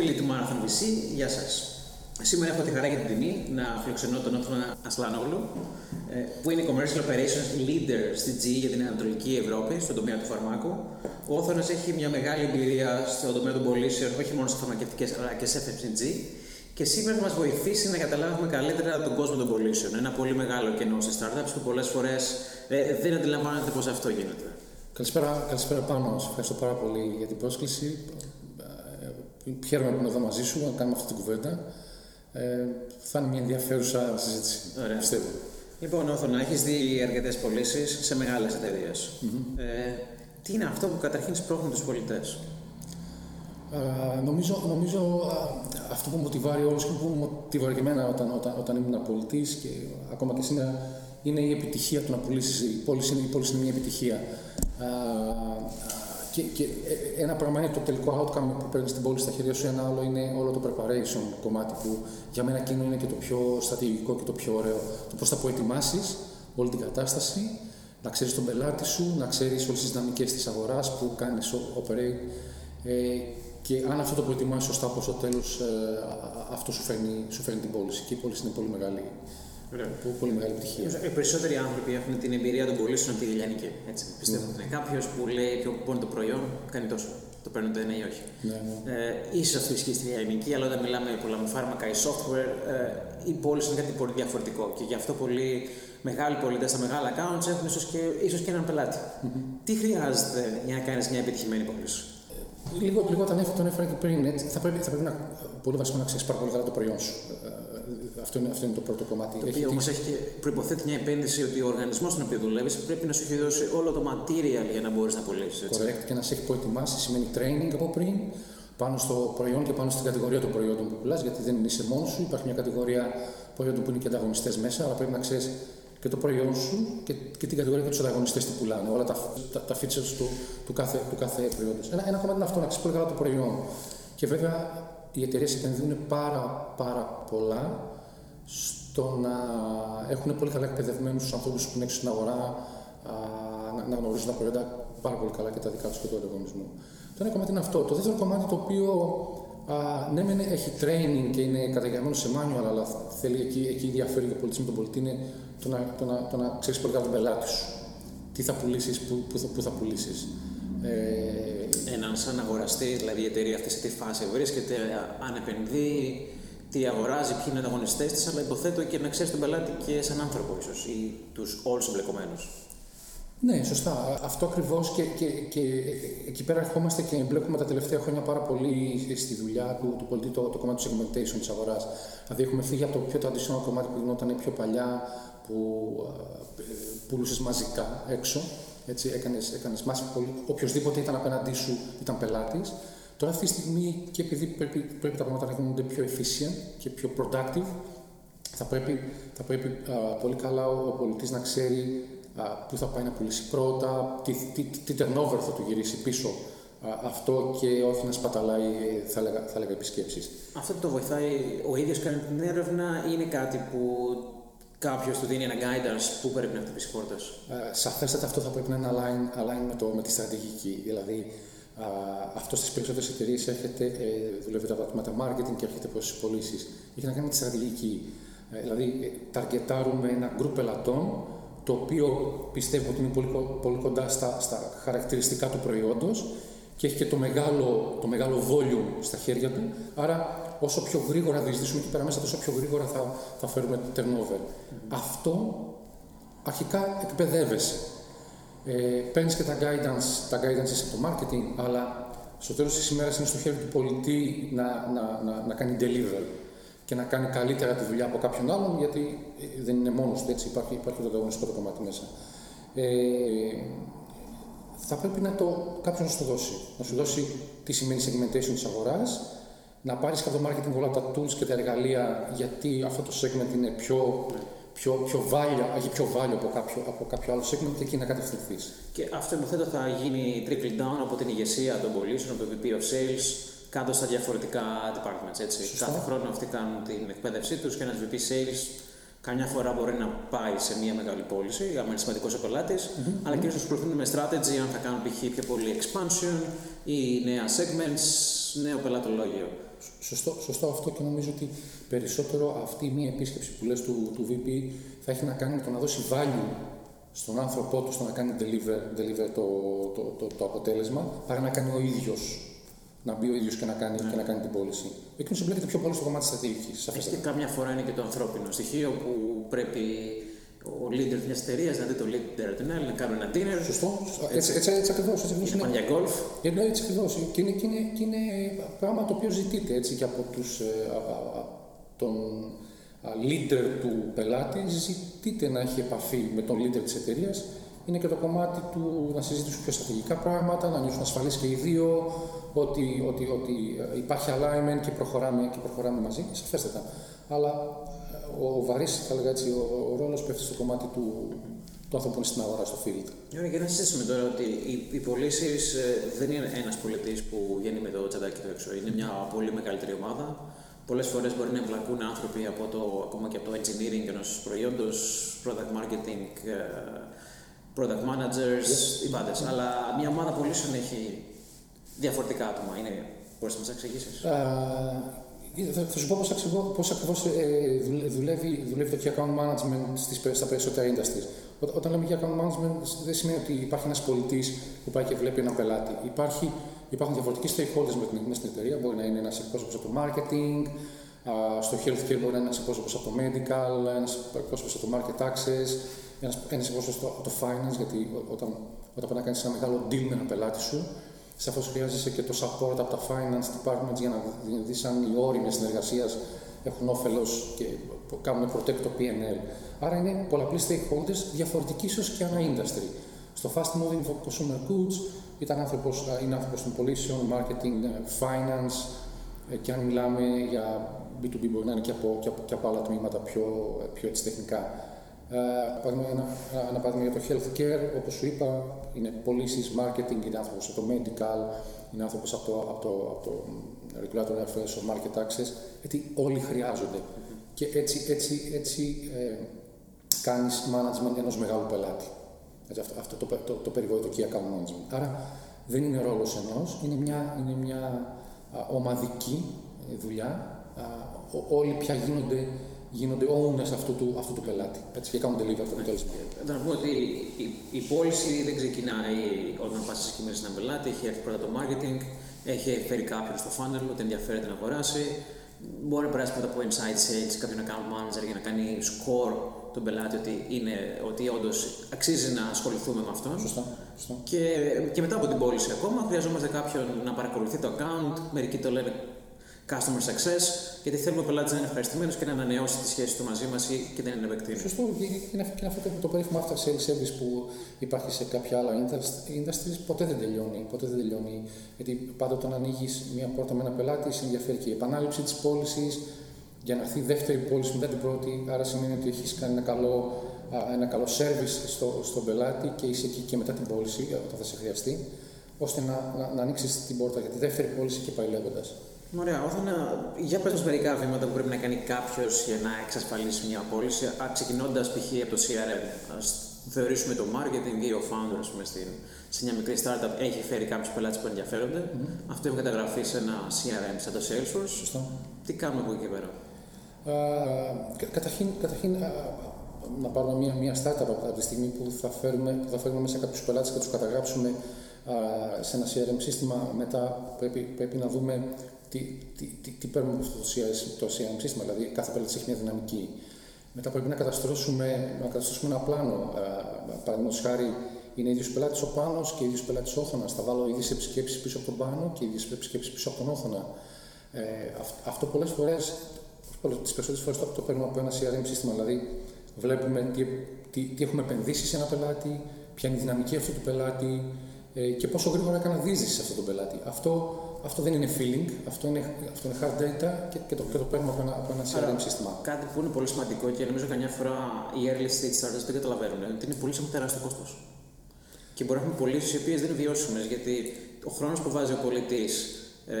Φίλοι του Marathon VC, γεια σας. Σήμερα έχω τη χαρά και την τιμή να φιλοξενώ τον Όθωνα Ασλάνογλου, ε, που είναι Commercial Operations Leader στη GE για την Ανατολική Ευρώπη, στον τομέα του φαρμάκου. Ο Όθωνας έχει μια μεγάλη εμπειρία στον τομέα των πωλήσεων, όχι μόνο σε φαρμακευτικές αλλά και σε FMCG. Και σήμερα θα μας βοηθήσει να καταλάβουμε καλύτερα τον κόσμο των πωλήσεων. Ένα πολύ μεγάλο κενό σε startups που πολλές φορές ε, δεν αντιλαμβάνεται πώ αυτό γίνεται. Καλησπέρα, καλησπέρα πάνω. Σας ευχαριστώ πάρα πολύ για την πρόσκληση. Ε, χαίρομαι που είμαι εδώ μαζί σου να κάνουμε αυτή την κουβέντα. Ε, θα είναι μια ενδιαφέρουσα συζήτηση. Ωραία. Πιστεύω. Λοιπόν, Όθωνα, έχεις δει αρκετές πωλήσεις σε μεγάλες Ε, τι είναι αυτό που καταρχήν σπρώχνει τους πολιτές; Ε, νομίζω, νομίζω αυτό που μοτιβάρει όλους και που μοτιβάρει και εμένα όταν, όταν, όταν ήμουν πολιτής και ακόμα και σήμερα είναι η επιτυχία του να πουλήσεις. Η πώληση είναι, η πώληση είναι μια επιτυχία. Και, και ε, ένα πράγμα είναι το τελικό outcome που παίρνεις την πόλη στα χέρια σου, ένα άλλο είναι όλο το preparation κομμάτι που για μένα εκείνο είναι και το πιο στρατηγικό και το πιο ωραίο. Το πώς θα προετοιμάσεις όλη την κατάσταση, να ξέρεις τον πελάτη σου, να ξέρεις όλες τις δυναμικές της αγοράς που κάνεις operate. Ε, και αν αυτό το προετοιμάσεις σωστά προ το τέλος, ε, αυτό σου φέρνει, σου φέρνει την πώληση. Και η πώληση είναι πολύ μεγάλη Ωραία. Πολύ μεγάλη επιτυχία. Οι περισσότεροι άνθρωποι έχουν την εμπειρία των πωλήσεων από τη Λιλιανική. Έτσι. Πιστεύω ότι είναι κάποιος που λέει ποιο είναι το προϊόν, κάνει τόσο. Το παίρνει το ένα ή όχι. Ναι, ναι. Ε, ίσως αυτό ισχύει στη Λιλιανική, αλλά όταν μιλάμε για πολλά φάρμακα ή software, ε, η πώληση είναι κάτι πολύ διαφορετικό. Και γι' αυτό πολλοί μεγάλοι πολίτε στα μεγάλα accounts έχουν ίσως και, ίσως και έναν πελάτη. Mm-hmm. Τι χρειάζεται για να κάνεις μια επιτυχημένη πώληση. Λίγο, λίγο όταν έφερα, τον έφερα και πριν, έτσι, θα πρέπει, θα πρέπει να, πολύ βασικό να ξέρεις πάρα πολύ καλά το προϊόν σου. Ε, αυτό είναι, αυτό είναι το πρώτο κομμάτι. Το οποίο όμως έχει και προποθέτει μια επένδυση ότι ο οργανισμός στον οποίο δουλεύεις πρέπει να σου έχει δώσει όλο το material για να μπορείς να πωλήσεις. Correct. Και να σε έχει προετοιμάσει σημαίνει training από πριν πάνω στο προϊόν και πάνω στην κατηγορία των προϊόντων που πουλάς, γιατί δεν είσαι μόνος σου. Υπάρχει μια κατηγορία προϊόντων που είναι και ανταγωνιστές μέσα, αλλά πρέπει να ξέρεις και το προϊόν σου και, και την κατηγορία και τους ανταγωνιστές τι πουλάνε. Όλα τα, τα, τα features του, του, κάθε, του κάθε προϊόντος. Ένα, ένα κομμάτι είναι αυτό, να ξέρεις πολύ καλά το προϊόν. Και βέβαια οι εταιρείες επενδύουν πάρα, πάρα πολλά στο να έχουν πολύ καλά εκπαιδευμένους τους ανθρώπους που είναι έξω στην αγορά, να, να γνωρίζουν τα προϊόντα πάρα πολύ καλά και τα δικά τους και του ανταγωνισμού. Το ένα κομμάτι είναι αυτό. Το δεύτερο κομμάτι το οποίο α, ναι, μεν έχει training και είναι καταγεγραμμένο σε manual, αλλά θέλει εκεί, εκεί διαφέρει για πολιτισμό τον πολιτή, είναι το να, το να, το να ξέρεις πολύ καλά τον πελάτη σου. Τι θα πουλήσεις, πού, πού, θα, πού θα πουλήσεις. Ε, Έναν σαν αγοραστής, δηλαδή η εταιρεία αυτή σε τι φάση βρίσκεται, αν επενδύει, τι αγοράζει, ποιοι είναι οι ανταγωνιστές της, αλλά υποθέτω και να ξέρεις τον πελάτη και σαν άνθρωπο, ίσως, ή τους όλους εμπλεκομένους. Ναι, σωστά. Αυτό ακριβώς και, και, και εκεί πέρα ερχόμαστε και εμπλέκουμε τα τελευταία χρόνια πάρα πολύ στη δουλειά του, του πολιτή το, το κομμάτι του segmentation της αγοράς. Δηλαδή, έχουμε φύγει από το πιο traditional κομμάτι που γινόταν πιο παλιά, που ε, πουλούσες μαζικά έξω. Έτσι, έκανες, έκανες πολύ, οποιοδήποτε ήταν απέναντί σου ήταν πελάτης Τώρα αυτή τη στιγμή και επειδή πρέπει, πρέπει τα πράγματα να γίνονται πιο efficient και πιο productive, θα πρέπει, θα πρέπει πολύ καλά ο, ο πολιτής να ξέρει α, πού θα πάει να πουλήσει πρώτα, τι, τι, τι turnover θα του γυρίσει πίσω αυτό και όχι να σπαταλάει, θα έλεγα, θα έλεγα επισκέψεις. Αυτό το βοηθάει ο ίδιος κάνει την έρευνα ή είναι κάτι που κάποιος του δίνει ένα guidance που πρέπει να χτυπήσει πόρτε. Σαφέστατα αυτό θα πρέπει να είναι align, align με, το, με τη στρατηγική. Δηλαδή, αυτό στις περισσότερες εταιρείες έρχεται, ε, δουλεύει τα πράγματα marketing και έρχεται προς τις πωλήσεις. Έχει να κάνει με τη στρατηγική. Ε, δηλαδή, ταρκετάρουμε ένα γκρουπ πελατών το οποίο πιστεύω ότι είναι πολύ, πολύ κοντά στα, στα χαρακτηριστικά του προϊόντος και έχει και το μεγάλο, το μεγάλο volume στα χέρια του. Άρα, όσο πιο γρήγορα διεισδύσουμε εκεί πέρα μέσα, τόσο πιο γρήγορα θα, θα φέρουμε turnover. Αυτό αρχικά εκπαιδεύεσαι. Ε, Παίρνεις και τα guidance, τα guidance από το marketing, αλλά στο τέλος της ημέρας είναι στο χέρι του πολιτή να, να, να, να κάνει deliver και να κάνει καλύτερα τη δουλειά από κάποιον άλλον, γιατί ε, δεν είναι μόνος του, έτσι υπάρχει, υπάρχει το ανταγωνιστικό το κομμάτι μέσα. Ε, θα πρέπει να το κάποιο να σου το δώσει. Να σου δώσει τι σημαίνει segmentation της αγοράς, να πάρεις και από το marketing όλα τα tools και τα εργαλεία, γιατί αυτό το segment είναι πιο πιο, πιο βάλιο, έχει πιο βάλιο από κάποιο, από κάποιο άλλο segment και εκεί να κατευθυνθείς. Και αυτό υποθέτω θα γίνει trickle down από την ηγεσία των πωλήσεων, από το VP of Sales, κάτω στα διαφορετικά departments. Έτσι. Κάθε χρόνο αυτοί κάνουν την εκπαίδευσή τους και ένας VP Sales Καμιά φορά μπορεί να πάει σε μια μεγάλη πώληση, αν είναι σημαντικός ο πελάτη, mm-hmm. αλλά κυρίω ασχοληθούν με strategy, αν θα κάνουν π.χ. πιο πολύ expansion ή νέα segments, νέο πελατολόγιο. Σωστό, σωστό αυτό και νομίζω ότι περισσότερο αυτή η μία επίσκεψη που λες του, του VP θα έχει να κάνει με το να δώσει value στον άνθρωπό του στο να κάνει deliver, deliver το, το, το, το, αποτέλεσμα, παρά να κάνει ο ίδιος να μπει ο ίδιος και, να κάνει, yeah. και να κάνει την πώληση. Εκείνος εμπλέκεται πιο πολύ στο κομμάτι τη στρατηγική. Και καμιά φορά είναι και το ανθρώπινο στοιχείο που πρέπει ο leader μιας εταιρείας να δει το leader την άλλη, να κάνουν ένα dinner. Σωστό. Έτσι, έτσι, έτσι ακριβώς. Έτσι είναι. για golf. Είναι έτσι ακριβώς. Και είναι, και, είναι, και είναι πράγμα το οποίο ζητείται έτσι και από τους, ε, τον leader του πελάτη, ζητείται να έχει επαφή με τον leader της εταιρείας. Είναι και το κομμάτι του να συζητήσουν πιο στρατηγικά πράγματα, να νιώσουν ασφαλείς και οι δύο, ότι, ότι, ότι υπάρχει alignment και προχωράμε, και προχωράμε μαζί, σαφέστατα. Αλλά ε, ο, ο βαρύς, θα λέγα έτσι, ο, ο ρόλος πέφτει στο κομμάτι του, του ανθρώπου στην αγορά, στο field. Ωραία, και να συζητήσουμε τώρα ότι οι, οι πωλήσεις ε, δεν είναι ένας πολιτής που βγαίνει με το τσαντάκι του έξω. Είναι μια πολύ μεγαλύτερη ομάδα. Πολλές φορές μπορεί να εμπλακούν άνθρωποι από το, ακόμα και από το engineering ενός προϊόντος, product marketing, ε, product managers, yes. οι πάντες. Αλλά μια ομάδα πωλήσεων έχει διαφορετικά άτομα. Είναι, μπορείς να μας εξηγήσεις; Θα, θα, σου πω πώς, ακριβώς, πώς ακριβώς ε, δουλεύει, δουλεύει το key account management στις, στα περισσότερα industries. Ό, όταν λέμε key account management δεν σημαίνει ότι υπάρχει ένας πολιτής που πάει και βλέπει ένα πελάτη. Υπάρχει, υπάρχουν διαφορετικοί stakeholders με την, στην εταιρεία. Μπορεί να είναι ένας εκπρόσωπος από το marketing, στο healthcare μπορεί να είναι ένας εκπρόσωπος από το medical, ένας εκπρόσωπος από το market access, ένας, ένας εκπρόσωπος από το finance, γιατί όταν, όταν πρέπει να κάνεις ένα μεγάλο deal με ένα πελάτη σου, Σαφώς χρειάζεσαι και το support από τα finance departments για να δεις αν οι όροι μια συνεργασίας έχουν όφελος και κάνουν protect το PNL. Άρα είναι πολλαπλοί stakeholders διαφορετικοί ίσως και ανά industry. Στο fast moving consumer goods ήταν άνθρωπος, είναι άνθρωπος των πωλήσεων, marketing, finance ε, και αν μιλάμε για B2B μπορεί να είναι και από, και από, και από άλλα τμήματα πιο, πιο έτσι τεχνικά. Uh, ένα, ένα παράδειγμα για το healthcare, όπως σου είπα, είναι πωλήσει, marketing, είναι άνθρωπος από το medical, είναι άνθρωπος από το, από το, από το regulatory affairs, το market access, γιατί όλοι χρειάζονται. Και έτσι, έτσι, έτσι ε, κάνεις management ενός μεγάλου πελάτη. Έτσι, αυτό, αυτό το, το, το περιβόητο key account management. Άρα δεν είναι ρόλος ενός, είναι μια, είναι μια α, ομαδική δουλειά. Α, όλοι πια γίνονται γίνονται owners αυτού του, αυτού του πελάτη. Έτσι, και κάνουν deliver το αποτέλεσμα. Να πούμε ότι η, η, πώληση δεν ξεκινάει όταν πας σε με έναν πελάτη, έχει έρθει πρώτα το marketing, έχει φέρει κάποιον στο funnel, ότι ενδιαφέρεται να αγοράσει. Μπορεί να περάσει πρώτα από inside sales, κάποιον account manager για να κάνει score τον πελάτη ότι, είναι, ότι όντως αξίζει να ασχοληθούμε με αυτόν. Σωστά. Σωστά. Και, και μετά από την πώληση ακόμα χρειαζόμαστε κάποιον να παρακολουθεί το account. Μερικοί το λένε customer success, γιατί θέλουμε ο πελάτη να είναι ευχαριστημένος και να ανανεώσει τη σχέση του μαζί μας και δεν είναι επεκτείνει. Σωστό, είναι αυτό το, το περίφημο after sales service που υπάρχει σε κάποια άλλα industries, ποτέ δεν τελειώνει. Ποτέ δεν τελειώνει. Γιατί πάντα όταν ανοίγεις μια πόρτα με ένα πελάτη, σε ενδιαφέρει και η επανάληψη της πώλησης, για να έρθει η δεύτερη πώληση μετά την πρώτη. Άρα σημαίνει ότι έχεις κάνει ένα καλό, ένα καλό service στο, στον πελάτη και είσαι εκεί και μετά την πώληση, όταν θα σε χρειαστεί, ώστε να, να, να ανοίξεις την πόρτα για τη δεύτερη πώληση και πάει λέγοντας. Ωραία, Όθωνα, για πες μερικά βήματα που πρέπει να κάνει κάποιος για να εξασφαλίσει μια πώληση, ξεκινώντας π.χ. από το CRM. Α θεωρήσουμε το marketing ή ο founder, πούμε, στην, σε μια μικρή startup έχει φέρει κάποιους πελάτες που ενδιαφέρονται. Mm-hmm. Αυτό έχει καταγραφεί σε ένα CRM σαν το Salesforce. Σωστό. Τι κάνουμε από εκεί και πέρα; καταρχήν, καταρχήν να πάρουμε μια, μια startup από τη στιγμή που θα φέρουμε, που θα φέρουμε μέσα κάποιους πελάτες και τους καταγράψουμε σε ένα CRM σύστημα. Μετά πρέπει, πρέπει να δούμε τι, τι, τι, τι παίρνουμε από αυτό το CRM σύστημα, δηλαδή κάθε πελάτης έχει μια δυναμική. Μετά πρέπει να καταστρώσουμε, να καταστρώσουμε ένα πλάνο. Παραδείγματος χάρη, είναι ίδιος πελάτης ο πάνω και ίδιος πελάτης όθωνας. Θα βάλω ίδιες επισκέψεις πίσω από τον πάνω και ίδιες επισκέψεις πίσω από τον όθωνα. Ε, αυτό πολλές φορές, τις περισσότερες φορές το, το παίρνουμε από ένα CRM σύστημα. Δηλαδή, βλέπουμε τι, τι, τι έχουμε επενδύσει σε ένα πελάτη, ποια είναι η δυναμική αυτού του πελάτη ε, και πόσο γρήγορα έκανα δίζηση σε αυτόν τον πελάτη. Αυτό αυτό δεν είναι feeling, αυτό είναι, αυτό είναι hard data και, και, το, και το παίρνουμε από ένα, από ένα CRM σύστημα. Κάτι που είναι πολύ σημαντικό και νομίζω καμιά φορά οι early stage startups δεν καταλαβαίνουν ότι είναι πολύ έχουν τεράστιο κόστος. Και μπορεί να έχουμε πωλήσει οι οποίες δεν είναι βιώσιμε γιατί ο χρόνος που βάζει ο πολιτής ε,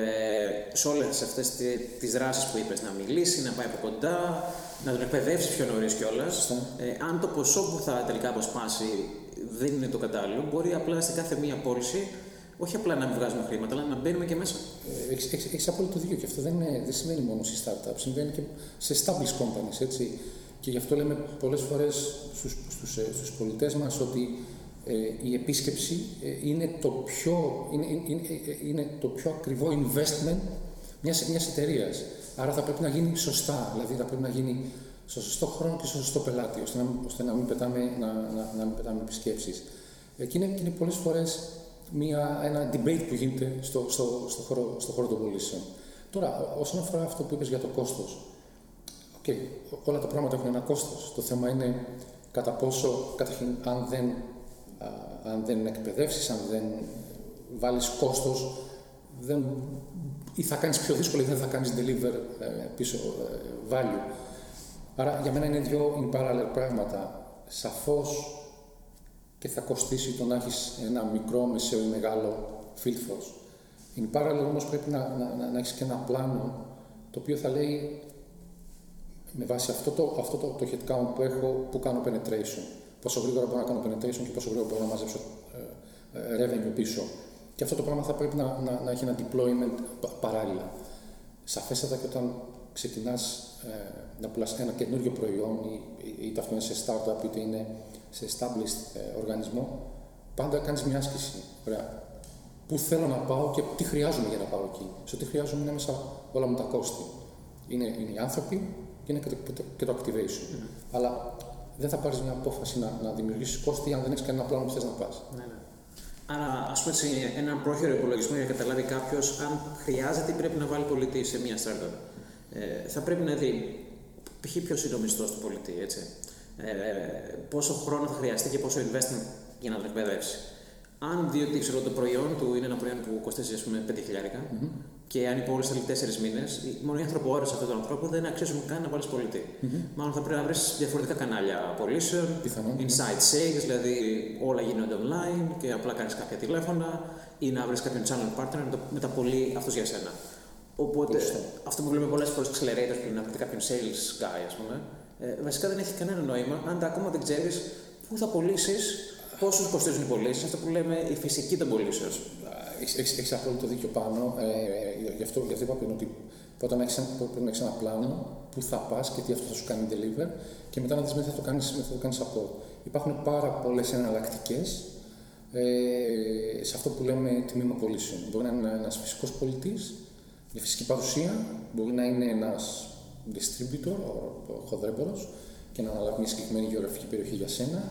σε όλες αυτές τις δράσεις που είπες, να μιλήσει, να πάει από κοντά, να τον εκπαιδεύσεις πιο νωρίς κιόλας. Ε, αν το ποσό που θα τελικά αποσπάσει δεν είναι το κατάλληλο, μπορεί απλά σε κάθε μία πώληση όχι απλά να μην βγάζουμε χρήματα, αλλά να μπαίνουμε και μέσα. Ε, Έχεις απόλυτο δίκιο και αυτό δεν, είναι, δεν σημαίνει μόνο σε startups, συμβαίνει και σε established companies. Έτσι. Και γι' αυτό λέμε πολλές φορές στους στους, στους πολιτές μας ότι ε, η επίσκεψη ε, είναι, το πιο, είναι, είναι, είναι το πιο ακριβό investment μιας μιας εταιρείας. Άρα θα πρέπει να γίνει σωστά, δηλαδή θα πρέπει να γίνει στο σωστό χρόνο και στο σωστό πελάτη, ώστε να, ώστε να μην πετάμε, να, να, να μην πετάμε επισκέψεις. Ε, και είναι, είναι πολλές φορές μια, ένα debate που γίνεται στο, στο, στο, χώρο, στο χώρο των πωλήσεων. Τώρα, όσον αφορά αυτό που είπες για το κόστος, okay, όλα τα πράγματα έχουν ένα κόστος. Το θέμα είναι κατά πόσο, καταρχήν, αν δεν, αν δεν εκπαιδεύσεις, αν δεν βάλεις κόστος, δεν, ή θα κάνεις πιο δύσκολο ή δεν θα κάνεις deliver ε, πίσω ε, value. Άρα για μένα είναι δύο in parallel πράγματα. Σαφώς και θα κοστίσει το να έχεις ένα μικρό, μεσαίο ή μεγάλο field force. In parallel όμως πρέπει να, να, να, να έχεις και ένα πλάνο το οποίο θα λέει με βάση αυτό το, αυτό το, το headcount που έχω, που κάνω penetration. Πόσο γρήγορα μπορώ να κάνω penetration και πόσο γρήγορα μπορώ να μαζέψω ε, ε, revenue πίσω. Και αυτό το πράγμα θα πρέπει να, να, να έχει ένα deployment παράλληλα. Σαφέστατα και όταν ξεκινάς ε, να πουλάς ένα καινούριο προϊόν, είτε αυτό είναι σε startup, είτε είναι σε established ε, οργανισμό, πάντα κάνεις μια άσκηση. Ωραία. Πού θέλω να πάω και τι χρειάζομαι για να πάω εκεί. Σε τι χρειάζομαι είναι μέσα όλα μου τα κόστη. Είναι, είναι οι άνθρωποι και είναι και το, activation. Mm. Αλλά δεν θα πάρεις μια απόφαση να, να δημιουργήσεις κόστη αν δεν έχεις κανένα πλάνο που θες να πας. Ναι, ναι. Άρα, ας πούμε, σε έναν πρόχειρο υπολογισμό για να καταλάβει κάποιος αν χρειάζεται ή πρέπει να βάλει πολιτή σε μια startup. Ε, θα πρέπει να δει π.χ. ποιος είναι ο μισθός του πολιτή, έτσι. Ε, πόσο χρόνο θα χρειαστεί και πόσο investment για να τον εκπαιδεύσει. Αν δει ότι ξέρω, το προϊόν του είναι ένα προϊόν που κοστίζει ας πούμε 5.000 mm-hmm. Και αν η πόλη θέλει 4 μήνε, μόνο οι ανθρωπόρε αυτού του ανθρώπου δεν αξίζουν καν να βάλεις πολιτή. Mm-hmm. Μάλλον θα πρέπει να βρεις διαφορετικά κανάλια πωλήσεων, ναι. inside sales, δηλαδή όλα γίνονται online και απλά κάνεις κάποια τηλέφωνα ή να βρεις κάποιον channel partner να το μεταπολεί αυτός για σένα. Οπότε αυτό που βλέπουμε πολλές φορές accelerators που είναι κάποιον sales guy, ας πούμε, ε, βασικά δεν έχει κανένα νόημα αν ακόμα δεν ξέρεις πού θα πωλήσεις, πόσους κοστίζουν οι πωλήσεις, αυτό που λέμε η φυσική των πωλήσεων. Έχεις απόλυτο δίκιο πάνω. Ε, ε, γι' αυτό, γι αυτό είπα πριν ότι πρώτα να έχεις ένα, ένα πλάνο που θα πας και τι αυτό θα σου κάνει deliver και μετά να δεις μετά θα το κάνεις κάνεις support. Υπάρχουν πάρα πολλές εναλλακτικές ε, σε αυτό που λέμε τμήμα πωλήσεων. Μπορεί να είναι ένας φυσικός πολιτής, μια φυσική παρουσία, μπορεί να είναι ένας distributor, ο χοδρέμπορο, και να αναλάβει μια συγκεκριμένη γεωγραφική περιοχή για σένα.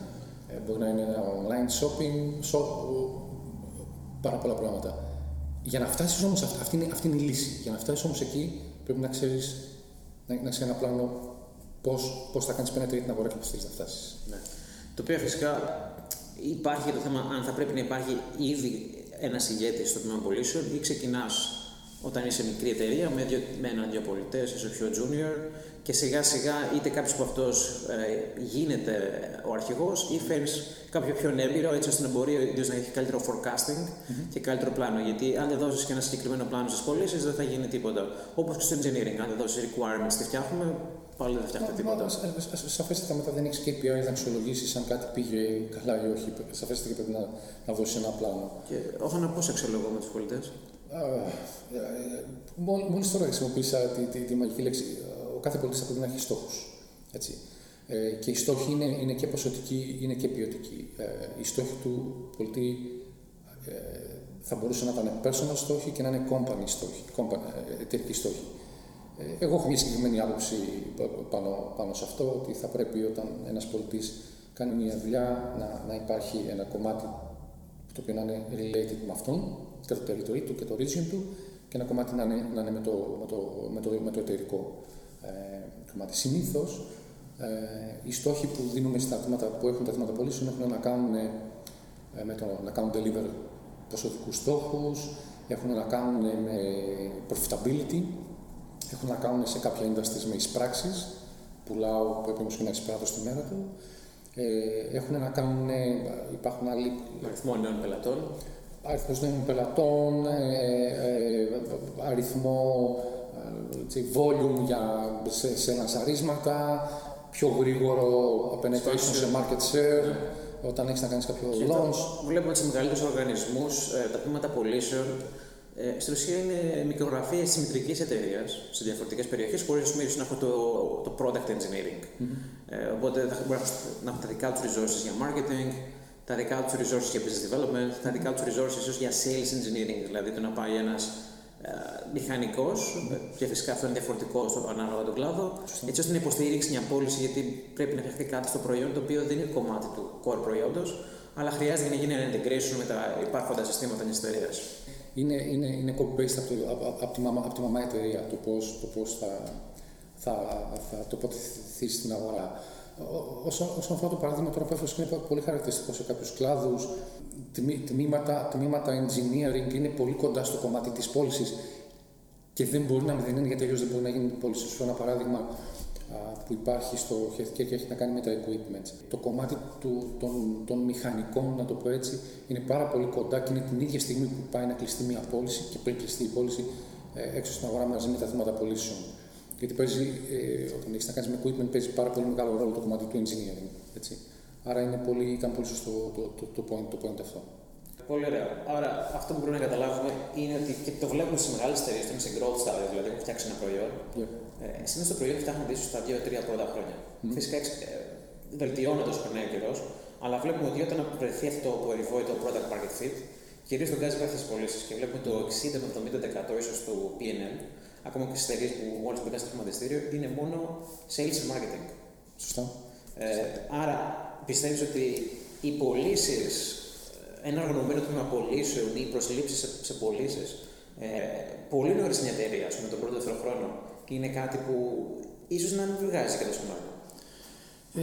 Ε, μπορεί να είναι ένα online shopping, shop, πάρα πολλά πράγματα. Για να φτάσεις όμως, αυτή, είναι, αυτή είναι η λύση. Για να φτάσεις όμως εκεί, πρέπει να ξέρεις να, να ξέρει ένα πλάνο πώς θα κάνεις penetrate την αγορά και πώς θέλεις να φτάσεις. Ναι. Το οποίο φυσικά υπάρχει το θέμα αν θα πρέπει να υπάρχει ήδη ένας ηγέτης στο τμήμα πωλήσεων ή ξεκινάς όταν είσαι μικρή εταιρεία με, δύο, με έναν-δύο πολιτές, είσαι πιο junior και σιγά σιγά είτε κάποιος από αυτός ε, γίνεται ο αρχηγός ή φέρνεις κάποιο πιο έμπειρο έτσι ώστε να μπορεί ο ίδιος να έχει καλύτερο forecasting mm-hmm. και καλύτερο πλάνο. Γιατί αν δεν δώσεις και ένα συγκεκριμένο πλάνο στις πωλήσεις δεν θα γίνει τίποτα. Όπως και στο engineering, αν δεν δώσεις requirements τι φτιάχνουμε, πάλι δεν θα φτιάχνει τίποτα. Σαφέστατα μετά δεν έχεις KPI να αξιολογήσεις αν κάτι πήγε καλά ή όχι. Σαφέστατα και πρέπει να, να δώσεις ένα πλάνο. Και όχι να πώ αξιολογώ με τους πολιτές. Μόλι τώρα χρησιμοποίησα τη, τη, τη μαγική λέξη. Ο κάθε πολίτη θα πρέπει να έχει στόχους. Ε, και οι στόχοι είναι, είναι και ποσοτικοί είναι και ποιοτικοί. Ε, οι στόχοι του πολιτή ε, θα μπορούσαν να ήταν personal στόχοι και να είναι company στόχοι, company, ε, εταιρικοί στόχοι. Ε, εγώ έχω μια συγκεκριμένη άποψη πάνω, πάνω σε αυτό, ότι θα πρέπει όταν ένας πολιτής κάνει μια δουλειά να, να υπάρχει ένα κομμάτι το οποίο να είναι related με αυτόν και το territory του και το region του και ένα κομμάτι να είναι, να είναι με, το, με, το, με, το, με το εταιρικό ε, κομμάτι. Συνήθως ε, οι στόχοι που δίνουμε στα τμήματα που έχουν τα τμήματα πωλήσεων έχουν να κάνουν ε, με το να κάνουν deliver ποσοτικούς στόχους, έχουν να κάνουν με profitability, έχουν να κάνουν σε κάποια industries με εισπράξεις. Πουλάω, πρέπει όμω και να εισπράττω στη μέρα του. Ε, έχουν να κάνουν, υπάρχουν άλλοι. Αριθμό νέων πελατών αριθμός νέων πελατών, ε, ε, αριθμό έτσι, volume για, σε, σε λανσαρίσματα, πιο γρήγορο penetration σε market share, ναι. όταν έχεις να κάνεις κάποιο και launch. Βλέπουμε σε μεγαλύτερους οργανισμούς ε, τα τμήματα πωλήσεων. Ε, στην ουσία είναι μικρογραφίες της μητρικής εταιρείας σε διαφορετικές περιοχές, χωρίς να έχουν το, το product engineering. Mm-hmm. Ε, οπότε θα μπορούν να έχουν τα δικά τους resources για marketing, τα δικά τους resources για business development, τα δικά τους resources για sales engineering, δηλαδή το να πάει ένας ε, μηχανικός, και φυσικά αυτό είναι διαφορετικό στο ανάλογα τον κλάδο, έτσι ώστε να υποστηρίξει μια πώληση, γιατί πρέπει να φτιαχτεί κάτι στο προϊόν το οποίο δεν είναι κομμάτι του core προϊόντος, αλλά χρειάζεται να γίνει ένα integration με τα υπάρχοντα συστήματα μια εταιρείας. Είναι, είναι, είναι copy-paste από, από, από, τη μαμά, από τη μαμά εταιρεία το πώς το πώς θα, θα, θα τοποθετηθεί στην αγορά. Όσον, όσον αφορά το παράδειγμα τώρα που έφερες, είναι πολύ χαρακτηριστικό σε κάποιους κλάδους. Τμήματα, τμήματα engineering είναι πολύ κοντά στο κομμάτι της πώλησης και δεν μπορεί να μην είναι γιατί αλλιώς δεν μπορεί να γίνει πώληση. Σου ένα παράδειγμα που υπάρχει στο healthcare και έχει να κάνει με τα equipment. Το κομμάτι του, των, των μηχανικών, να το πω έτσι, είναι πάρα πολύ κοντά και είναι την ίδια στιγμή που πάει να κλειστεί μια πώληση και πριν κλειστεί η πώληση ε, έξω στην αγορά μαζί με τα θύματα πωλήσεων. Γιατί παίζει, ε, όταν έχεις να κάνεις με equipment, παίζει πάρα πολύ μεγάλο ρόλο το κομμάτι του engineering. Έτσι. Άρα είναι πολύ, ήταν πολύ σωστό το, το, το, point, το point αυτό. Πολύ ωραία. Άρα αυτό που μπορούμε να καταλάβουμε είναι ότι και το βλέπουμε σε μεγάλες εταιρείες, είναι σε growth style, δηλαδή έχουν φτιάξει ένα προϊόν. Yeah. Ε, Συνήθως το προϊόν φτιάχνονται ίσω στα 2-3 πρώτα χρόνια. Mm. Φυσικά ε, βελτιώνεται όσο περνάει ο καιρός, αλλά βλέπουμε ότι όταν βρεθεί αυτό το περιβόητο product market fit, κυρίως τον κάνει κάποιε πωλήσεις και βλέπουμε το 60-70% ίσως του PNL, ακόμα και στις εταιρείες που μόλι μπήκαν στο χρηματιστήριο, είναι μόνο sales and marketing. Σωστά. Ε, άρα πιστεύεις ότι οι πωλήσεις, ένα οργανωμένο τμήμα πωλήσεων ή προσλήψεις σε, σε πωλήσεις, ε, πολύ νωρίς στην εταιρεία, με τον πρώτο δεύτερο χρόνο, είναι κάτι που ίσως να μην βγάζει και τόσο μάλλον. Ε,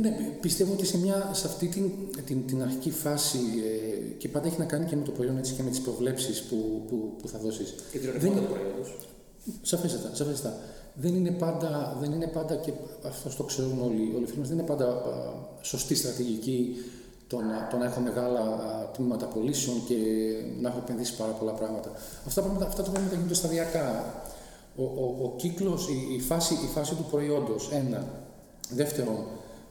ναι, πιστεύω ότι σε, μια, σε αυτή την, την, την αρχική φάση ε, και πάντα έχει να κάνει και με το προϊόν έτσι και με τις προβλέψεις που, που, που θα δώσεις. Και την οριμότητα του προϊόντος. Σαφέστατα, σαφέστατα. Δεν είναι πάντα, δεν είναι πάντα και αυτό το ξέρουν όλοι, όλοι οι φίλοι μας, δεν είναι πάντα α, σωστή στρατηγική το να, το να έχω μεγάλα α, τμήματα πωλήσεων και να έχω επενδύσει πάρα πολλά πράγματα. Αυτά, πράγματα, αυτά τα πράγματα γίνονται σταδιακά. Ο, ο, ο κύκλος, η, η, φάση, η φάση του προϊόντος, ένα. Δεύτερον,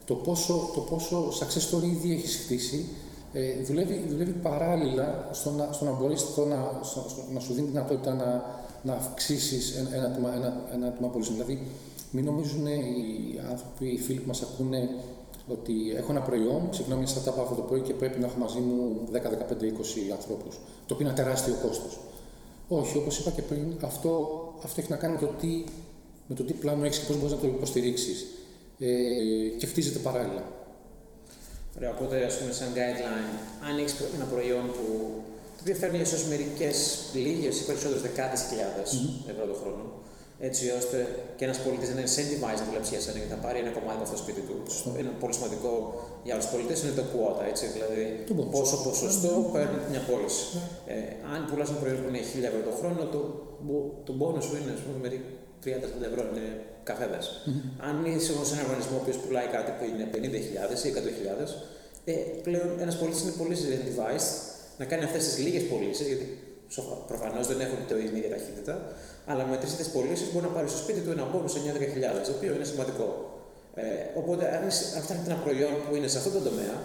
το πόσο, το πόσο success story ήδη έχεις χτίσει, ε, δουλεύει, δουλεύει παράλληλα στο να, στο να μπορείς να, στο, να σου δίνει δυνατότητα να, να αυξήσεις ένα, ένα, ένα, ένα τμήμα πωλήσεων. Δηλαδή, μην νομίζουν οι άνθρωποι, οι φίλοι που μας ακούνε, ότι έχω ένα προϊόν, ξεκινάω μια startup αυτό το πρωί και πρέπει να έχω μαζί μου 10, 15, 20 ανθρώπους. Το οποίο είναι ένα τεράστιο κόστος. Όχι, όπως είπα και πριν, αυτό, αυτό έχει να κάνει με το τι, με το τι πλάνο έχεις και πώς μπορείς να το υποστηρίξεις. Ε, και χτίζεται παράλληλα. Ωραία, οπότε ας πούμε, σαν guideline, αν έχεις ένα προϊόν που οποίο φέρνει ίσως μερικές λίγες ή περισσότερες δεκάδες χιλιάδες mm-hmm. ευρώ το χρόνο. Έτσι ώστε και ένας πολίτης να είναι incentivized να δουλέψει για σένα και θα πάρει ένα κομμάτι από το σπίτι του. Είναι πολύ σημαντικό για άλλους πολίτες είναι το quota, έτσι, δηλαδή πόσο ποσοστό παίρνει μια πώληση. Ε, αν πουλάς ένα προϊόν που είναι 1000 ευρώ το χρόνο, το, το πόνο σου είναι ας πούμε, 30 ευρώ, είναι καθένα. Αν είσαι όμως ένα οργανισμό που πουλάει κάτι που είναι 50.000 ή 100.000, ε, πλέον ένας πολίτης είναι πολύ incentivized να κάνει αυτές τις λίγες πωλήσεις, γιατί προφανώς δεν έχουν την ίδια ταχύτητα, αλλά με τρεις τέτοιες πωλήσεις μπορεί να πάρει στο σπίτι του ένα πόνο σε 9-10.000, το οποίο είναι σημαντικό. Ε, οπότε, αν, αν φτιάχνετε ένα προϊόν που είναι σε αυτό το τομέα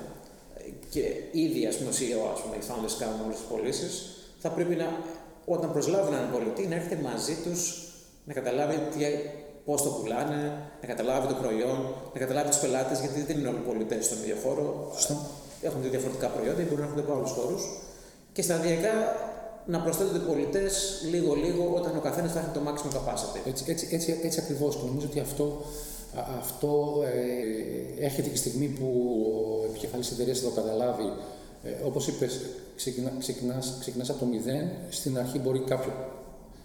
ε, και ήδη ας πούμε, ο CEO, ας πούμε, οι founders κάνουν όλες τις πωλήσεις, θα πρέπει να, όταν προσλάβουν έναν πολιτή, να έρθει μαζί τους να καταλάβει πώς το πουλάνε, να καταλάβει το προϊόν, να καταλάβει τους πελάτες, γιατί δεν είναι όλοι οι πολιτές στον ίδιο χώρο έχουν διαφορετικά προϊόντα ή μπορεί να έχουν από άλλους χώρους. Και σταδιακά να προσθέτονται πολιτές λίγο-λίγο όταν ο καθένας θα έχει το maximum capacity. Έτσι, έτσι, έτσι, έτσι ακριβώς. Και νομίζω ότι αυτό, αυτό ε, έρχεται και η στιγμή που ο επικεφαλής εταιρείας θα το καταλάβει. Ε, Όπως είπες, ξεκινά, ξεκινάς, από το μηδέn. Στην αρχή μπορεί κάποιο,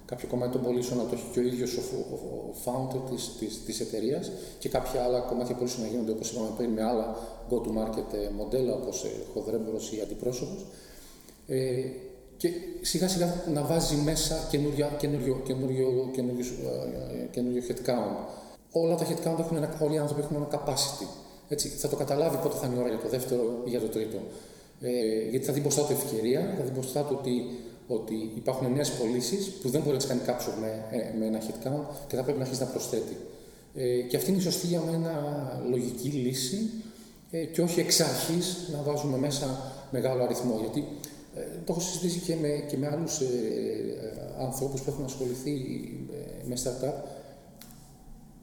κάποιο κομμάτι των πωλήσεων να το έχει και ο ίδιος ο, ο, founder της της, της εταιρείας και κάποια άλλα κομμάτια πωλήσεων να γίνονται όπως είπαμε πριν με άλλα go-to-market ε, μοντέλα όπως ε, χοδρέμπορος ή αντιπρόσωπος ε, και σιγά σιγά να βάζει μέσα καινούριο, καινούριο, καινούριο, καινούριο, καινούριο headcount. Όλα τα headcount έχουν ένα, όλοι οι άνθρωποι έχουν ένα capacity. Έτσι, θα το καταλάβει πότε θα είναι η ώρα για το δεύτερο ή για το τρίτο. Ε, γιατί θα δει μπροστά του ευκαιρία, θα δει μπροστά του ότι ότι υπάρχουν νέες πωλήσεις που δεν μπορεί να τις κάνει κάποιος με, ε, με ένα hit count και θα πρέπει να αρχίσει να προσθέτει. Ε, και αυτή είναι η σωστή για μένα λογική λύση ε, και όχι εξ αρχής να βάζουμε μέσα μεγάλο αριθμό. Γιατί ε, το έχω συζητήσει και με, και με άλλους ε, ε, ανθρώπους που έχουν ασχοληθεί ε, με startup.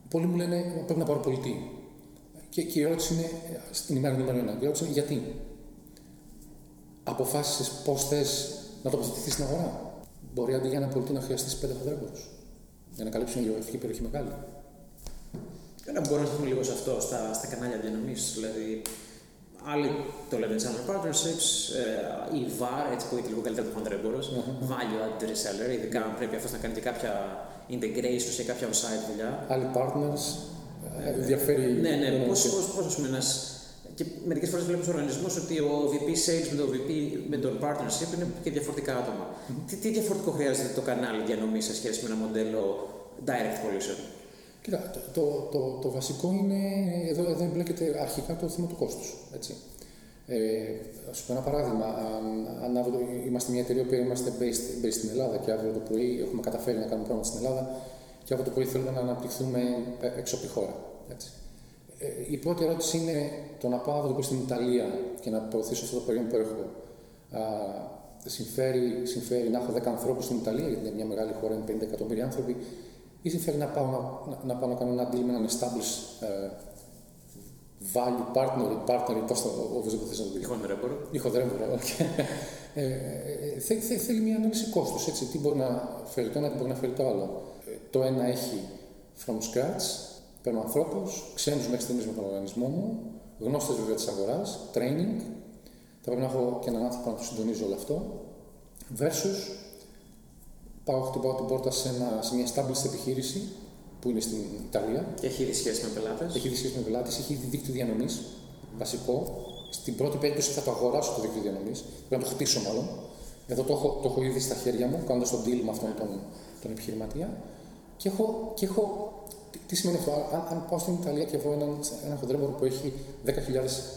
Πολλοί μου λένε πρέπει να πάρω πολιτή. Και, και η ερώτηση είναι στην ημέρα νούμερο ένα. Η ερώτηση είναι γιατί; Αποφάσισες πώς θες να τοποθετηθείς στην αγορά. Μπορεί αντί για ένα πολιτή να χρειαστείς πέντε χοντρέμπορου για να καλύψει μια γεωγραφική περιοχή μεγάλη. Να μπορούμε να δούμε λίγο σε αυτό στα, στα κανάλια διανομής. Δηλαδή, άλλοι το λένε channel partnerships, ε, η VAR, έτσι που είναι λίγο καλύτερα το χοντρέμπορο, mm-hmm. value added reseller, ειδικά αν πρέπει αυτός να κάνει και κάποια integration σε κάποια on-site δουλειά. Άλλοι partners, ε, διαφέρει. Ναι, ναι, πώς ας πούμε ένας και μερικές φορές βλέπεις στου οργανισμούς ότι ο VP Sales με τον VP με τον partnership είναι και διαφορετικά άτομα. Mm-hmm. Τι, τι διαφορετικό χρειάζεται το κανάλι διανομή σε σχέση με ένα μοντέλο direct collision. Κοίτα, το, το, το, το, βασικό είναι, εδώ, εδώ εμπλέκεται αρχικά το θέμα του κόστους. Ε, Α σου πω ένα παράδειγμα. Αν, αν αύριο είμαστε μια εταιρεία που είμαστε based, based στην Ελλάδα και αύριο το πρωί έχουμε καταφέρει να κάνουμε πράγματα στην Ελλάδα και αύριο το πρωί θέλουμε να αναπτυχθούμε έξω από τη χώρα. Έτσι. Ε, η πρώτη ερώτηση είναι το να πάω εδώ στην Ιταλία και να προωθήσω αυτό το προϊόν που έχω. Α, συμφέρει, συμφέρει να έχω 10 ανθρώπους στην Ιταλία, γιατί είναι μια μεγάλη χώρα, είναι 50 εκατομμύρια άνθρωποι, ή συμφέρει να πάω να, να, να, πάω να κάνω ένα deal με έναν established uh, value partner ή partner, πώς το οπωσδήποτε θες να το πεις. Ηχοδρέμπορο. Ηχοδρέμπορο, okay. ε, ε, θέλει, θέλει μια ανάλυση κόστους. Τι μπορεί να φέρει το ένα, τι μπορεί να φέρει το άλλο. Το ένα έχει from scratch, Παίρνω ανθρώπους, ξένους μέχρι στιγμής με τον οργανισμό μου, γνώστες βέβαια της αγοράς, training. Θα πρέπει να έχω και έναν άνθρωπο να το συντονίζω όλο αυτό. Versus πάω, χτυπάω την πόρτα σε, ένα, σε μια established επιχείρηση που είναι στην Ιταλία. Και έχει ήδη σχέση με πελάτες. Έχει ήδη σχέση με πελάτες, έχει ήδη δίκτυο διανομής. Βασικό. Στην πρώτη περίπτωση θα το αγοράσω το δίκτυο διανομής. Πρέπει να το χτίσω μάλλον. Εδώ το έχω, το έχω ήδη στα χέρια μου, κάνοντας τον deal με αυτόν τον, τον επιχειρηματία. Και έχω, και έχω τι σημαίνει αυτό, αν, αν πάω στην Ιταλία και βρω έναν, ένα χοντρέμπορο που έχει 10.000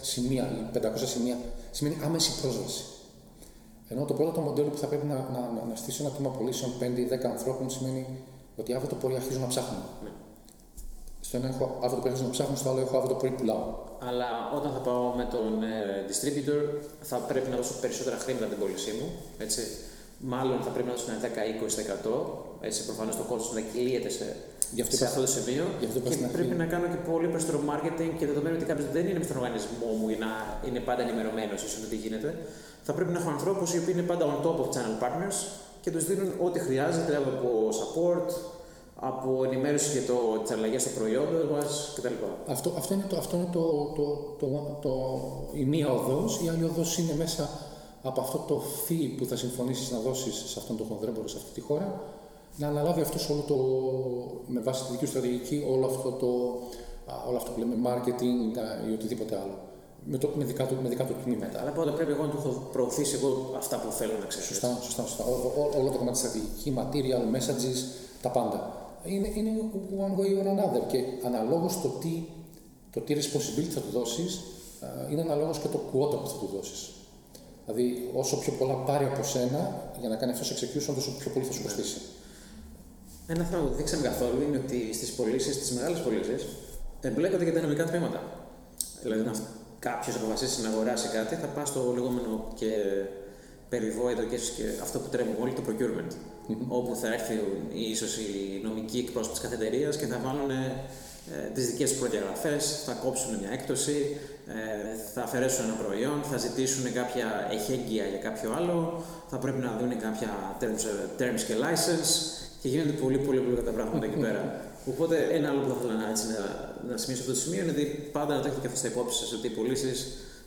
σημεία ή 500 σημεία, σημαίνει άμεση πρόσβαση. Ενώ το πρώτο το μοντέλο που θα πρέπει να, να, να, να στήσω ένα τμήμα πωλήσεων 5 ή 10 ανθρώπων σημαίνει ότι αύριο το πρωί αρχίζω να ψάχνω. Ναι. Στο ένα έχω αύριο το πρωί αρχίζω να ψάχνω, στο άλλο έχω αύριο το πρωί πουλάω. Αλλά όταν θα πάω με τον ε, distributor, θα πρέπει να δώσω περισσότερα χρήματα την πώλησή μου. Έτσι. Μάλλον θα πρέπει να δώσω ένα 10-20%. Έτσι, προφανώς το κόστος να κυλίεται σε Γι αυτό σε αυτό το σημείο. αυτό και πρέπει να κάνω και πολύ περισσότερο marketing και δεδομένου ότι κάποιος δεν είναι μες στον οργανισμό μου ή να είναι πάντα ενημερωμένος ίσως τι γίνεται, θα πρέπει να έχω ανθρώπους οι οποίοι είναι πάντα on top of channel partners και τους δίνουν ό,τι χρειάζεται από support, από ενημέρωση για το, τις αλλαγές στο προϊόν μας κτλ. Αυτό, αυτό είναι, το, αυτό είναι το, το, το, το, η μία οδός. Η άλλη οδός είναι μέσα από αυτό το fee που θα συμφωνήσεις να δώσεις σε αυτόν τον χονδρέμπορο σε αυτή τη χώρα να αναλάβει αυτός όλο το, με βάση τη δική του στρατηγική, όλο αυτό το, όλο αυτό που λέμε marketing ή οτιδήποτε άλλο. Με, το, με, δικά του, με δικά του τμήματα. Αλλά πρώτα πρέπει εγώ να του έχω προωθήσει εγώ αυτά που θέλω να ξέρω. Σωστά, σωστά. σωστά. Ό, όλο το κομμάτι στρατηγικής, material, messages, τα πάντα. Είναι, είναι one way or another και αναλόγως το τι, το τι responsibility θα του δώσεις, είναι αναλόγως και το quota που θα του δώσεις. Δηλαδή, όσο πιο πολλά πάρει από σένα για να κάνει αυτός execution, τόσο πιο πολύ θα σου κοστίσει. Ένα θέμα που δεν δείξαμε καθόλου είναι ότι στις πωλήσεις, στις μεγάλες πωλήσεις, εμπλέκονται και τα νομικά τμήματα. Δηλαδή, αν κάποιος αποφασίσει να αγοράσει κάτι, θα πας στο λεγόμενο και περιβόητο και, και αυτό που τρέμουν όλοι, το procurement. Mm-hmm. Όπου θα έρθει ίσως η νομική εκπρόσωπη της κάθε εταιρεία και θα βάλουν ε, τις δικές τους προδιαγραφές, θα κόψουν μια έκπτωση, ε, θα αφαιρέσουν ένα προϊόν, θα ζητήσουν κάποια εχέγγυα για κάποιο άλλο, θα πρέπει να δουν κάποια terms, terms και license και γίνονται πολύ, πολύ, πολύ τα πράγματα εκεί πέρα. Οπότε, ένα άλλο που θα ήθελα να, έτσι, να, να σημειώσω αυτό το σημείο είναι ότι πάντα να το έχετε και αυτό στα υπόψη σας ότι οι πωλήσεις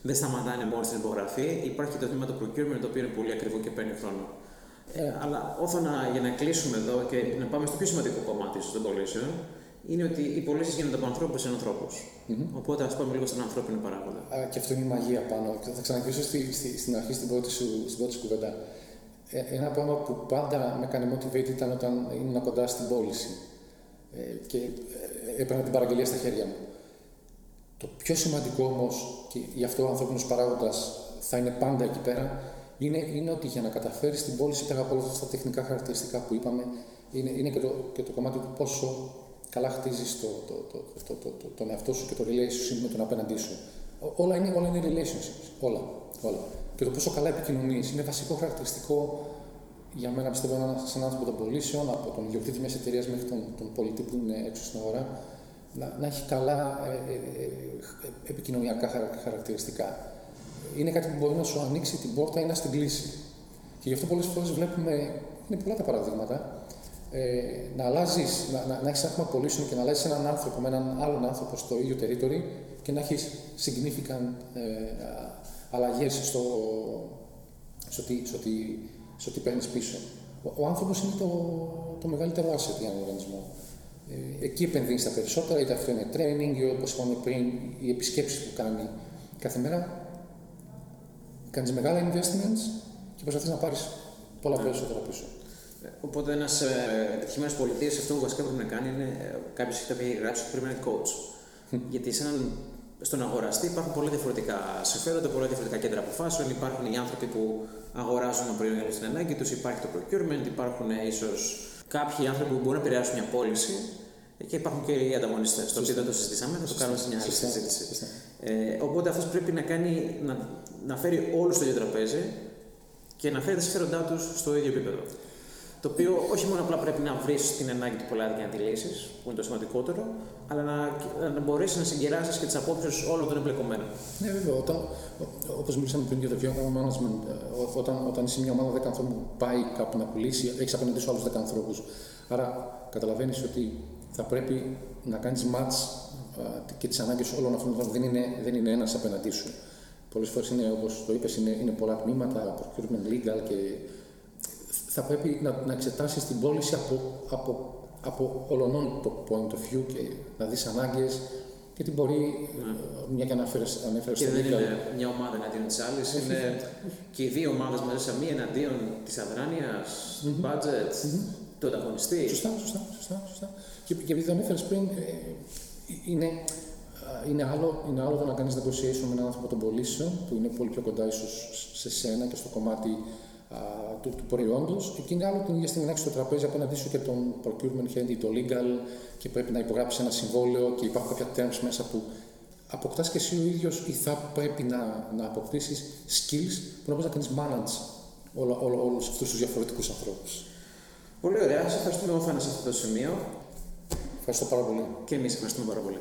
δεν σταματάνε μόνο στην υπογραφή. Υπάρχει και το τμήμα του procurement, το οποίο είναι πολύ ακριβό και παίρνει χρόνο. Ε, αλλά όθωνα για να κλείσουμε εδώ και να πάμε στο πιο σημαντικό κομμάτι των πωλήσεων, είναι ότι οι πωλήσεις γίνονται από ανθρώπους σε ανθρώπους. Mm-hmm. Οπότε ας πάμε λίγο στον ανθρώπινο παράγοντα. Α, και αυτό είναι η μαγεία πάνω. Θα ξανακλείσω στη, στη, στην αρχή στην πρώτη σου, στην πρώτη σου κουβέντα. Ε, ένα πράγμα που πάντα με κάνει motivate ήταν όταν ήμουν κοντά στην πώληση ε, και ε, έπαιρνα την παραγγελία στα χέρια μου. Το πιο σημαντικό όμως, και γι' αυτό ο ανθρώπινος παράγοντας θα είναι πάντα εκεί πέρα, είναι, είναι ότι για να καταφέρεις την πώληση πέρα από όλα αυτά τα τεχνικά χαρακτηριστικά που είπαμε, είναι, είναι και, το, και το κομμάτι του πόσο καλά χτίζεις το, το, το, το, το, το, τον εαυτό σου και το relationship με τον απέναντί σου. Όλα είναι, όλα είναι relationships. Όλα, όλα. Και το πόσο καλά επικοινωνείς είναι βασικό χαρακτηριστικό για μένα πιστεύω ένα, σε έναν άνθρωπο των πωλήσεων, από τον ιδιοκτήτη μιας εταιρείας μέχρι τον, τον πολιτή που είναι έξω στην αγορά, να, να έχει καλά ε, ε, ε, επικοινωνιακά χαρακτηριστικά. Είναι κάτι που μπορεί να σου ανοίξει την πόρτα ή να στην κλείσει. Και γι' αυτό πολλές φορές βλέπουμε, είναι πολλά τα παραδείγματα, ε, να αλλάζεις, να, να, να έχεις ένα πωλήσεων και να αλλάζεις έναν άνθρωπο με έναν άλλον άνθρωπο στο ίδιο territory και να έχεις significant ε, αλλαγές στο, στο, τι, στο, τι, στο τι παίρνεις πίσω. Ο, ο άνθρωπος είναι το, το μεγαλύτερο asset για έναν οργανισμό. Ε, εκεί επενδύεις τα περισσότερα, είτε αυτό είναι training, ή όπως είπαμε πριν, οι επισκέψεις που κάνει κάθε μέρα. Κάνεις μεγάλα investments και προσπαθείς να πάρεις πολλά yeah. περισσότερα πίσω. Ε, οπότε ένας ε, επιτυχημένος πολιτής αυτό που βασικά πρέπει να κάνει είναι ε, κάποιος έχει πει γράψει ότι πρέπει να είναι coach. Γιατί σε έναν στον αγοραστή υπάρχουν πολλά διαφορετικά συμφέροντα, πολλά διαφορετικά κέντρα αποφάσεων. Υπάρχουν οι άνθρωποι που αγοράζουν ένα προϊόν για την ανάγκη τους, υπάρχει το procurement, υπάρχουν ίσως κάποιοι άνθρωποι που μπορούν να επηρεάσουν μια πώληση και υπάρχουν και οι ανταγωνιστές. Το οποίο δεν το συζητήσαμε, θα το κάνουμε σε μια άλλη συζήτηση. Ε, οπότε αυτός πρέπει να, κάνει, να, να φέρει όλους στο ίδιο τραπέζι και να φέρει τα συμφέροντά τους στο ίδιο επίπεδο. Το οποίο όχι μόνο απλά πρέπει να βρεις την ανάγκη του πελάτη και να τη λύσεις, που είναι το σημαντικότερο, αλλά να, να μπορέσεις να συγκεράσεις και τις απόψεις όλων των εμπλεκομένων. Ναι, βέβαια. Όταν, όπως μιλήσαμε πριν για το βιώμα management, ε, όταν, όταν είσαι μια ομάδα 10 ανθρώπων που πάει κάπου να πουλήσει, έχεις απέναντι σου άλλους 10 ανθρώπους. Άρα καταλαβαίνεις ότι θα πρέπει να κάνεις match ε, και τις ανάγκες όλων αυτών των δεν είναι, δεν είναι ένας απέναντί σου. Πολλές φορές είναι, όπως το είπες, είναι, είναι πολλά τμήματα, procurement legal και θα πρέπει να, να εξετάσεις την πώληση από, από, από ολονών το point of view και να δεις ανάγκες γιατί μπορεί, ναι. μια και αναφέρεις, ανέφερες Και δεν είναι μια ομάδα εναντίον της άλλης, είναι και οι δύο ομάδες μαζί σε μία εναντίον της αδράνειας, mm-hmm. budget, mm-hmm. του ανταγωνιστή. Σωστά, σωστά, σωστά. σωστά. Και, και επειδή το ανέφερες πριν, ε, είναι, είναι άλλο, είναι άλλο το να κάνεις negotiation με έναν άνθρωπο των πωλήσεων, που είναι πολύ πιο κοντά ίσως σε σένα και στο κομμάτι του, του προϊόντος. Και είναι άλλο την ίδια στιγμή να έχει στο τραπέζι απέναντί σου και τον procurement head ή το legal και πρέπει να υπογράψεις ένα συμβόλαιο και υπάρχουν κάποια terms μέσα που αποκτάς και εσύ ο ίδιος ή θα πρέπει να, να αποκτήσεις skills που να μπορείς να κάνεις manage όλους αυτούς τους διαφορετικούς ανθρώπους. Πολύ ωραία. Σα ευχαριστούμε, Όφανα, σε αυτό το σημείο. Ευχαριστώ πάρα πολύ. Και εμείς ευχαριστούμε πάρα πολύ.